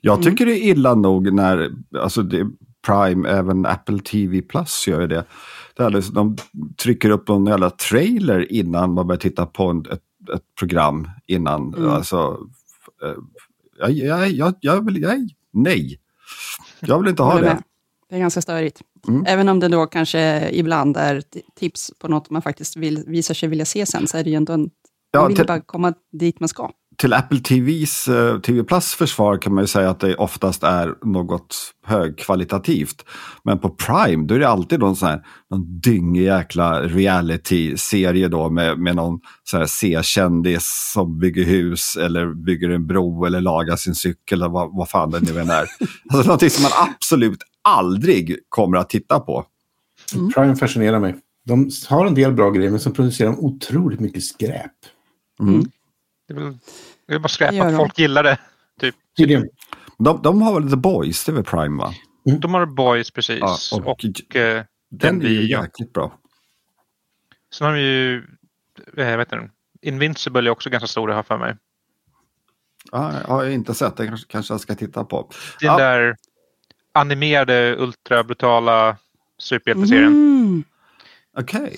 Jag tycker det är illa nog när alltså det, Prime, även Apple TV Plus gör det. det är liksom, de trycker upp en jävla trailer innan man börjar titta på en, ett, ett program. Innan,
Mm.
alltså, eh, jag, jag, jag, jag vill, jag, nej. Jag vill inte ha det.
Det är ganska störigt.
Mm.
Även om det då kanske ibland är tips på något man faktiskt vill, visar sig vilja se sen, så är det ju ändå en...
Ja,
man vill bara komma dit man ska.
Till Apple TVs, eh, TV Plus försvar kan man ju säga att det oftast är något högkvalitativt. Men på Prime då är det alltid någon sån här någon dyngig jäkla reality-serie då med, med någon så här C-kändis som bygger hus eller bygger en bro eller lagar sin cykel eller vad, vad fan det nu än är. <laughs> alltså någonting som man absolut aldrig kommer att titta på.
Prime fascinerar mig. De har en del bra grejer, men så producerar de otroligt mycket skräp.
Det är, väl, det är bara skräp att folk gillar det. Typ.
De, de har väl The Boys, det är väl Prime va?
De har Boys precis.
Ja,
och,
och-
eh,
Den är ju jäkligt bra.
Sen har de ju, eh, vet du, Invincible är också ganska stor, jag har för mig.
Ja, jag har inte sett, det kanske, kanske jag ska titta på.
Den
Ja.
där animerade, ultrabrutala superhjälteserien.
Mm.
Okej.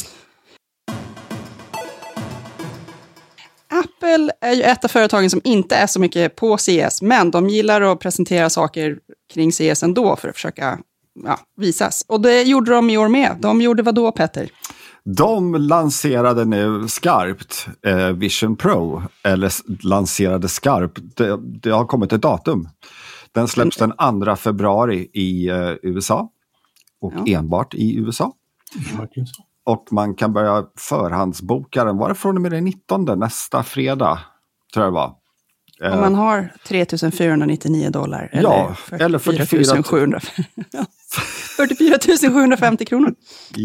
Apple är ju ett av företagen som inte är så mycket på CS, men de gillar att presentera saker kring CS ändå för att försöka ja, visas. Och det gjorde de i år med. De gjorde vad då, Petter?
De lanserade nu skarpt eh, Vision Pro, eller lanserade skarpt, det, det har kommit ett datum. Den släpps den 2 februari i eh, USA och
Ja.
enbart i USA.
Verkligen så.
Och man kan börja förhandsboka den, var det från och med den 19 nästa fredag? Tror jag det var.
Om man har 3 499 dollar eller,
Ja, eller
44 700. 44 750 kronor.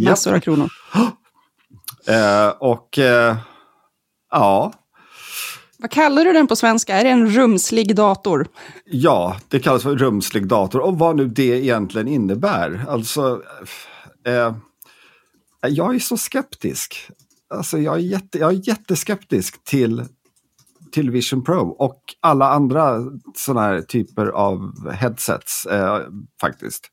Massor av kronor. <gasps>
eh, och eh, ja,
Vad kallar du den på svenska? Är det en rumslig dator?
Ja, det kallas för rumslig dator och vad nu det egentligen innebär. Alltså, eh, jag är så skeptisk. Alltså, jag, är jätte, jag är jätteskeptisk till, till Vision Pro och alla andra sådana här typer av headsets eh, faktiskt.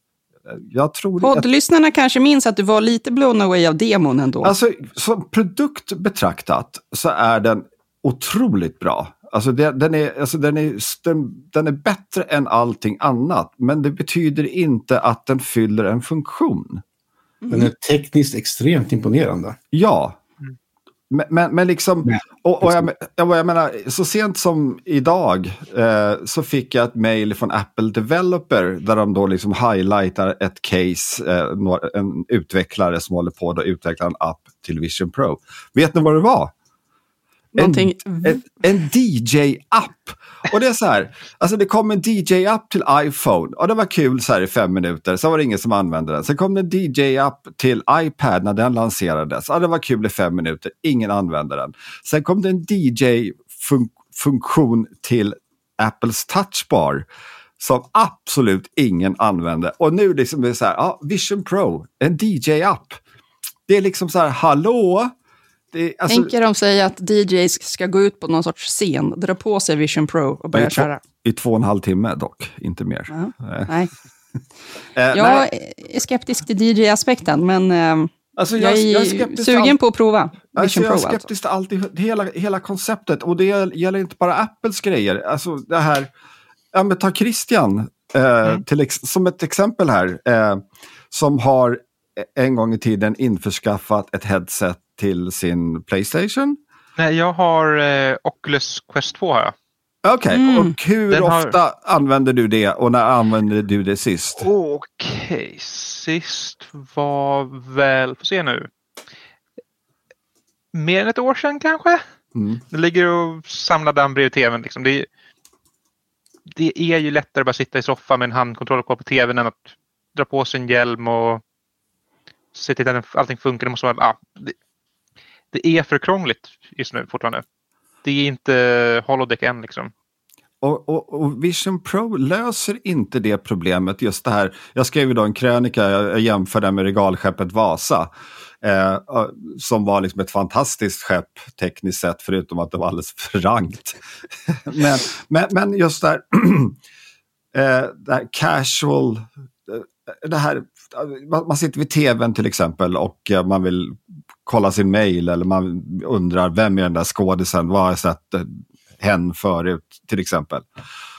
Jag tror att,
Poddlyssnarna kanske minns att du var lite blown away av demon ändå.
Alltså, som produkt betraktat så är den otroligt bra. Alltså, det, den, är, alltså den, är, den, den är bättre än allting annat. Men det betyder inte att den fyller en funktion.
Den är tekniskt extremt imponerande.
Ja. Men, men, men liksom,
Ja,
och, och jag, jag, jag menar, så sent som idag eh, så fick jag ett mail från Apple Developer där de då liksom highlightar ett case, eh, en utvecklare som håller på att utveckla en app till Vision Pro. Vet ni vad det var?
Någonting...
En, en DJ-app. Och det är så här, alltså det kom en DJ-app till iPhone och det var kul så här i fem minuter, sen var det ingen som använde den. Sen kom det en DJ-app till iPad när den lanserades, ja, det var kul i fem minuter, ingen använde den. Sen kom det en DJ-funktion till Apples touchbar som absolut ingen använde. Och nu liksom är det så här, ja, Vision Pro, en DJ-app. Det är liksom så här, hallå? Det, alltså,
Tänker de sig att DJs ska gå ut på någon sorts scen, dra på sig Vision Pro och börja
i, två,
köra?
I två och en halv timme dock, inte mer.
Ja.
Nej.
Nej. <laughs>
Eh,
Jag
nej,
är skeptisk till DJ-aspekten, men eh,
alltså
jag, är
skeptisk till
sugen
allt-
på att prova
Alltså
Vision
jag
Pro.
är
Alltså.
skeptisk till allt, i- hela, hela konceptet. Och det gäller inte bara Apples grejer. Alltså det här, ja men ta Christian eh,
Mm.
till som ett exempel här. Eh, som har en gång i tiden införskaffat ett headset till sin Playstation.
Nej, jag har eh, Oculus Quest 2 har jag.
Okej,
Mm.
och hur
Den har-
ofta använder du det och när använde du det sist?
Okej, sist var väl, får se nu. Mer än ett år sedan kanske?
Mm.
Det ligger och samlar damm bredvid tvn. Liksom. Det, är- det är ju lättare att bara sitta i soffan med en handkontroll och kolla på tvn än att dra på sig en hjälm och se till att allting funkar. Det, måste vara, ja, det, det är för krångligt just nu fortfarande. Det är inte holodeck än liksom.
Och, och, och Vision Pro löser inte det problemet. Just det här, jag skrev ju då en krönika, jag, jämför jämförde med regalskeppet Vasa. Eh, som var liksom ett fantastiskt skepp tekniskt sett, förutom att det var alldeles för rankt. <laughs> men, men, men just där, <clears throat> eh, det här casual, eh, det här, man sitter vid tvn till exempel och eh, man vill kolla sin mail eller man undrar vem är den där skådisen, vad har jag sett hen förut till exempel.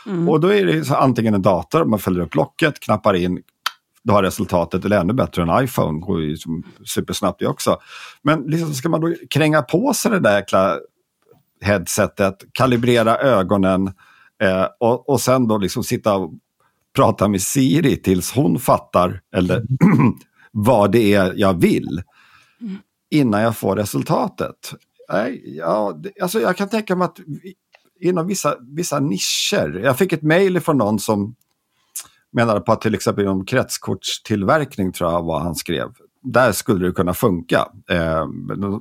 Mm.
Och då är det antingen en dator, man fäller upp locket, knappar in, då har resultatet, eller ännu bättre en iPhone, går ju supersnabbt det också. Men liksom ska man då kränga på sig det där jäkla headsetet, kalibrera ögonen eh, och, och sen då liksom sitta och prata med Siri tills hon fattar eller <clears throat> vad det är jag vill innan jag får resultatet. Nej, ja, alltså jag kan tänka mig att inom vissa, vissa nischer. Jag fick ett mejl från någon som menade på att till exempel inom kretskortstillverkning tror jag vad han skrev. Där skulle det kunna funka. Eh,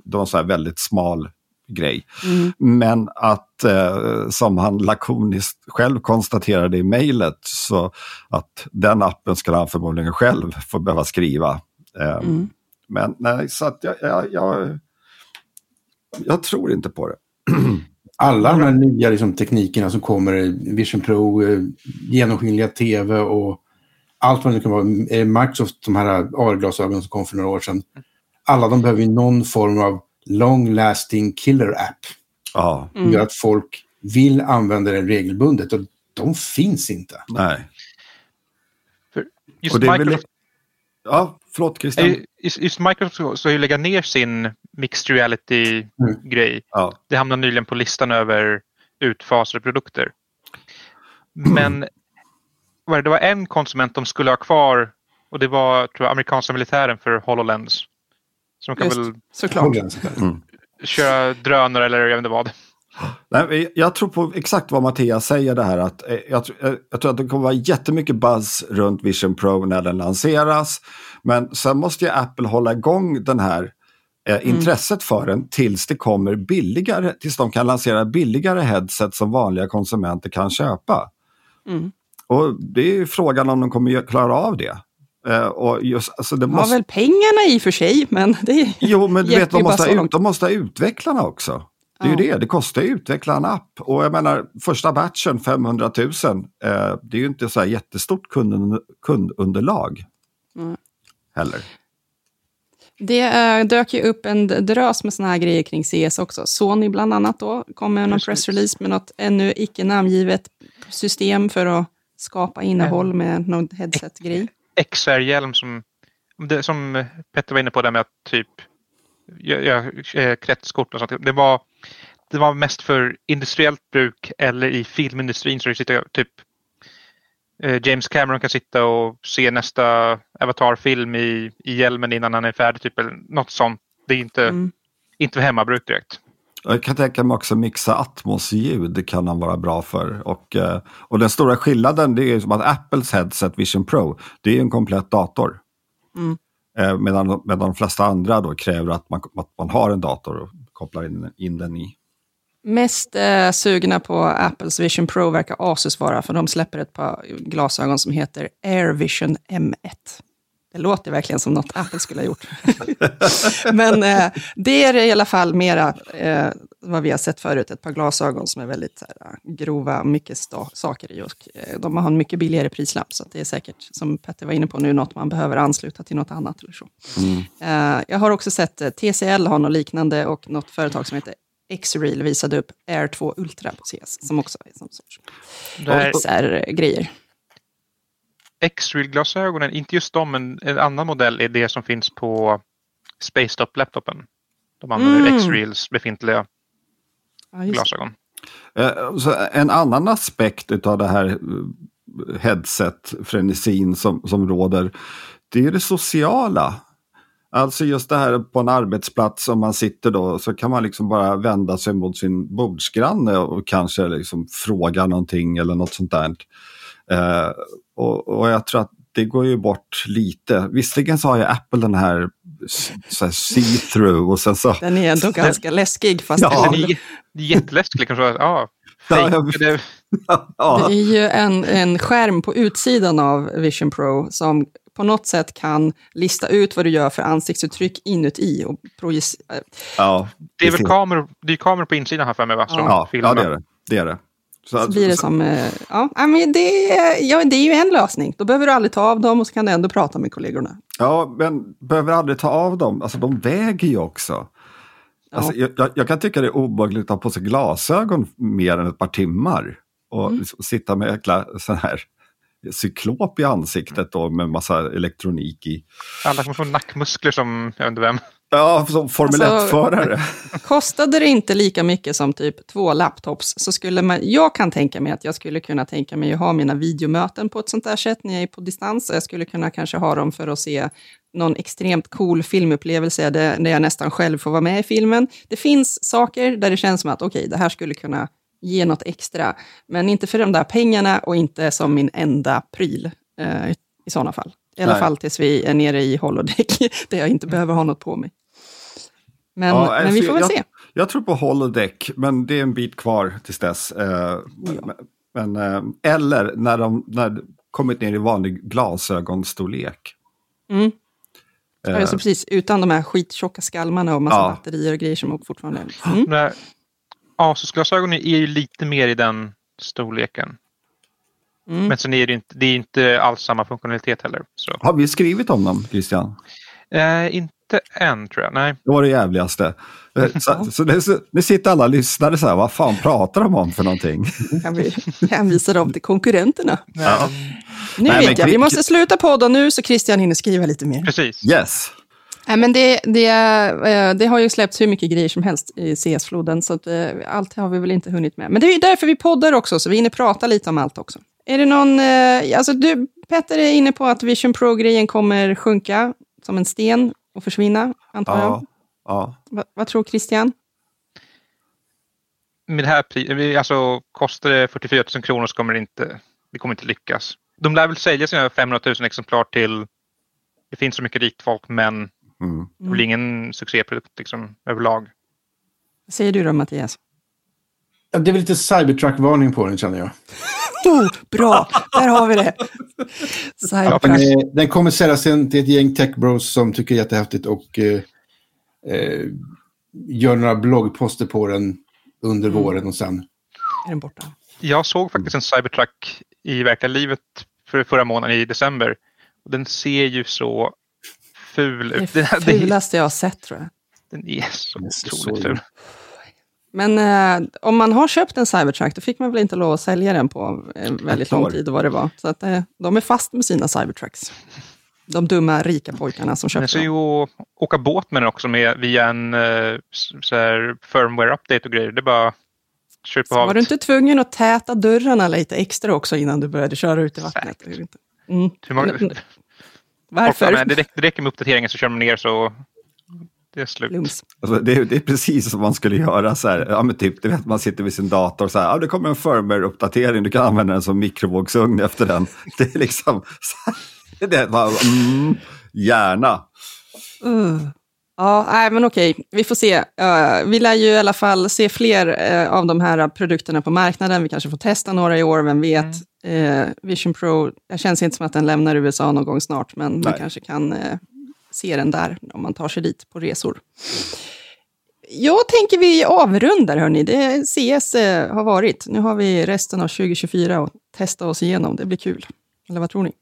det var en sån här väldigt smal grej.
Mm.
Men att, eh, som han lakoniskt själv konstaterade i mejlet, så att den appen skulle han förmodligen själv få behöva skriva. Eh,
Mm.
Men nej, så att jag, jag, jag, jag tror inte på det. <clears throat>
Alla de här nya liksom, teknikerna som kommer, Vision Pro, eh, genomskinliga tv och allt vad det kan vara, eh, Microsoft, de här AR-glasögonen som kom för några år sedan. Alla de behöver ju någon form av long-lasting killer-app.
Ja,
som
Mm.
gör att folk vill använda den regelbundet och de finns inte.
nej.
Just
Och det är väl-
Microsoft,
Ja, förlåt Christian.
ju- just, Microsoft ska ju lägga ner sin mixed reality-grej.
Ja.
Det hamnar nyligen på listan över utfasade produkter. Men det, det var en konsument de skulle ha kvar och det var tror jag, amerikanska militären för HoloLens. Så de kan
Just,
väl
såklart.
köra drönare eller jag vet inte vad.
Nej, jag tror på exakt vad Mattias säger det här. Att, eh, jag, tr- eh, jag tror att det kommer vara jättemycket buzz runt Vision Pro när den lanseras. Men sen måste ju Apple hålla igång den här eh, intresset för den tills det kommer billigare, tills de kan lansera billigare headset som vanliga konsumenter kan köpa.
Mm.
Och det är ju frågan om de kommer klara av det. Eh, och just, alltså det
De har
måste,
väl pengarna i och för sig, men det är...
Jo, men du vet, de måste, ut, de måste ha utvecklarna också. Det är ju det, det kostar ju att utveckla en app. Och jag menar, första batchen 500 000, eh, det är ju inte så här jättestort kund, kundunderlag.
Mm.
Heller.
Det eh, dök ju upp en drös med såna här grejer kring CS också. Sony bland annat då kom med någon pressrelease med något ännu icke namngivet system för att skapa innehåll med någon headset-grej.
XR-hjälm som, som Petter var inne på där med att typ ja, eh, kretskort och sånt. Det var, det var mest för industriellt bruk eller i filmindustrin så det sitter typ eh, James Cameron kan sitta och se nästa Avatar-film i, i hjälmen innan han är färdig. Typ, eller något sånt. Det är inte,
Mm.
inte för hemmabruk direkt.
Jag kan tänka mig också mixa Atmos-ljud, kan han vara bra för. Och, eh, och den stora skillnaden det är som att Apples headset Vision Pro, det är en komplett dator.
Mm.
Eh, medan, medan de flesta andra då kräver att man, att man har en dator kopplar in, in den i.
Mest eh, sugna på Apples Vision Pro verkar Asus vara, för de släpper ett par glasögon som heter Air Vision M1. Det låter verkligen som något Apple skulle ha gjort. <laughs> Men eh, det är i alla fall mera eh, vad vi har sett förut, ett par glasögon som är väldigt så här, grova, mycket sta- saker i. Och, eh, de har en mycket billigare prislapp, så att det är säkert, som Petter var inne på nu, något man behöver ansluta till något annat. Eller så. Eh, jag har också sett eh, TCL har något liknande och något företag som heter X-Reel visade upp Air 2 Ultra på CS, som också är som sorts
Det här
så här, eh, grejer.
X-Real-glasögonen, inte just de, men en annan modell är det som finns på Spacetop-laptopen. De använder
Mm.
X-Reals befintliga
Ja,
glasögon.
Eh, Så en annan aspekt av det här eh, headset-frenesin som, som råder, det är det sociala. Alltså just det här på en arbetsplats om man sitter då så kan man liksom bara vända sig mot sin bordsgranne och kanske liksom fråga någonting eller något sånt där. Eh, och, och jag tror att det går ju bort lite. Visserligen så har ju Apple den här, så här see-through och sen så...
Den är ändå ganska läskig, fast
Ja.
Den är jä- jätteläskig. Så, ja,
Ja, jag-
det, <laughs>
Ja.
Det är ju en, en skärm på utsidan av Vision Pro som på något sätt kan lista ut vad du gör för ansiktsuttryck inuti. Och projicera.
ja,
det är väl kameror, det är kameror på insidan här för mig, va? Som
Ja,
filmar.
ja det är det. det, är det. Så,
Så blir det som, eh, ja, ja, men det, är- ja, det är ju en lösning. Då behöver du aldrig ta av dem och så kan du ändå prata med kollegorna.
Ja, men behöver aldrig ta av dem. Alltså de väger ju också. Alltså, jag, jag- jag kan tycka det är obehagligt att ha på sig glasögon mer än ett par timmar. Och
Mm.
liksom sitta med jäkla sån här cyklop i ansiktet då med massa elektronik i.
Alla kommer få nackmuskler som, jag vet inte vem.
Ja, som Formel
Alltså-
1-förare.
Kostade det inte lika mycket som typ två laptops så skulle man, jag kan tänka mig att jag skulle kunna tänka mig att ha mina videomöten på ett sånt där sätt när jag är på distans. Jag skulle kunna kanske ha dem för att se någon extremt cool filmupplevelse där, där jag nästan själv får vara med i filmen. Det finns saker där det känns som att okej, det här skulle kunna ge något extra, men inte för de där pengarna och inte som min enda pryl eh, i, i sådana fall. I alla
Nej.
fall tills vi är nere i holodeck, <laughs> där jag inte behöver ha något på mig. Men,
Ja,
men
alltså,
vi får väl
jag,
se.
Jag tror på holodeck, men det är en bit kvar tills dess. Eh, men, eh, eller när de när kommit ner i vanlig glasögonstorlek.
Mm.
Eh,
Alltså precis, utan de här skittjocka skalmarna och massa
Ja.
batterier och grejer som fortfarande... <gasps> Mm.
De där Asus-glasögonen är ju lite mer i den storleken.
Mm.
Men sen är det inte, det är inte alls samma funktionalitet heller. Så.
Har vi skrivit om dem, Christian?
Eh, inte än tror jag, nej.
Det var det jävligaste. Eh, Så, så, så nu sitter alla lyssnare så här, vad fan pratar de om för någonting?
Kan vi hänvisa dem till konkurrenterna.
Ja.
Nu
Nej,
vet jag, vi måste sluta podda nu så Christian hinner skriva lite mer.
Precis.
Yes.
Nej, men det, det, eh, det har ju släppts hur mycket grejer som helst i CS-floden, så att, eh, allt har vi väl inte hunnit med. Men det är ju därför vi poddar också, så vi hinner prata lite om allt också. Är det någon, alltså du, Petter är inne på att Vision Pro-grejen kommer sjunka som en sten och försvinna, antar jag.
Ja. ja.
Va, vad tror Christian?
Med det här alltså, kostar det 44 000 kronor så kommer det inte, det kommer inte lyckas. De lär väl sälja sina 500 000 exemplar till, det finns så mycket rikt folk, men
Mm.
det blir ingen succéprodukt liksom, överlag.
Vad säger du då, Mattias?
Ja, Det är väl lite Cybertruck-varning på den känner jag. <laughs>
Oh, bra, där har vi det.
Den,
Cybertruck.
är, den kommer säljas till ett gäng techbros som tycker det är jättehäftigt och eh, eh, gör några bloggposter på den under våren och sen.
Är den borta?
Jag såg faktiskt en Cybertruck i verkliga livet för förra månaden i december. Och den ser ju så ful
Det är
ut. <laughs> Den,
det
den,
fulaste jag har sett, tror jag.
den är så
är
otroligt ful.
Men eh, om man har köpt en Cybertruck, då fick man väl inte lov att sälja den på eh, väldigt lång tid vad det var. Så att, eh, de är fast med sina Cybertrucks. De dumma, rika pojkarna som
Den
köpte
ser ju att åka båt med den också med, via en eh, firmware-update och grejer. Det är bara kör på
Så var
havet.
du inte tvungen att täta dörrarna lite extra också innan du började köra ut i vattnet? Mm.
Hur många, <laughs>
Varför?
det, räcker, det räcker med uppdateringen så kör de ner så det är slut.
Alltså, det, är, det är precis som man skulle göra så här. Ja, men typ, du vet, man sitter vid sin dator och så här. Ja, det kommer en firmware-uppdatering. Du kan använda den som mikrovågsugn efter den. <laughs> Det är liksom... Så här, det är bara, mm, gärna.
Uh. Ja, nej, men okej, vi får se. Uh, vi lär ju i alla fall se fler uh, av de här produkterna på marknaden. Vi kanske får testa några i år, vem vet. Uh, Vision Pro, det känns inte som att den lämnar USA någon gång snart, men man
Nej.
kanske kan se den där om man tar sig dit på resor. Jag tänker vi avrundar, hörni. Det CS har varit. Nu har vi resten av 2024 att testa oss igenom. Det blir kul. Eller vad tror ni?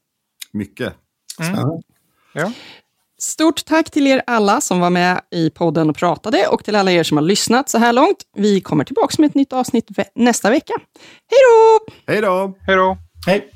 Mycket.
Ja.
Ja.
Stort tack till er alla som var med i podden och pratade och till alla er som har lyssnat så här långt. Vi kommer tillbaka med ett nytt avsnitt nästa vecka. Hej då!
Hej då!
Hej då!
Hej!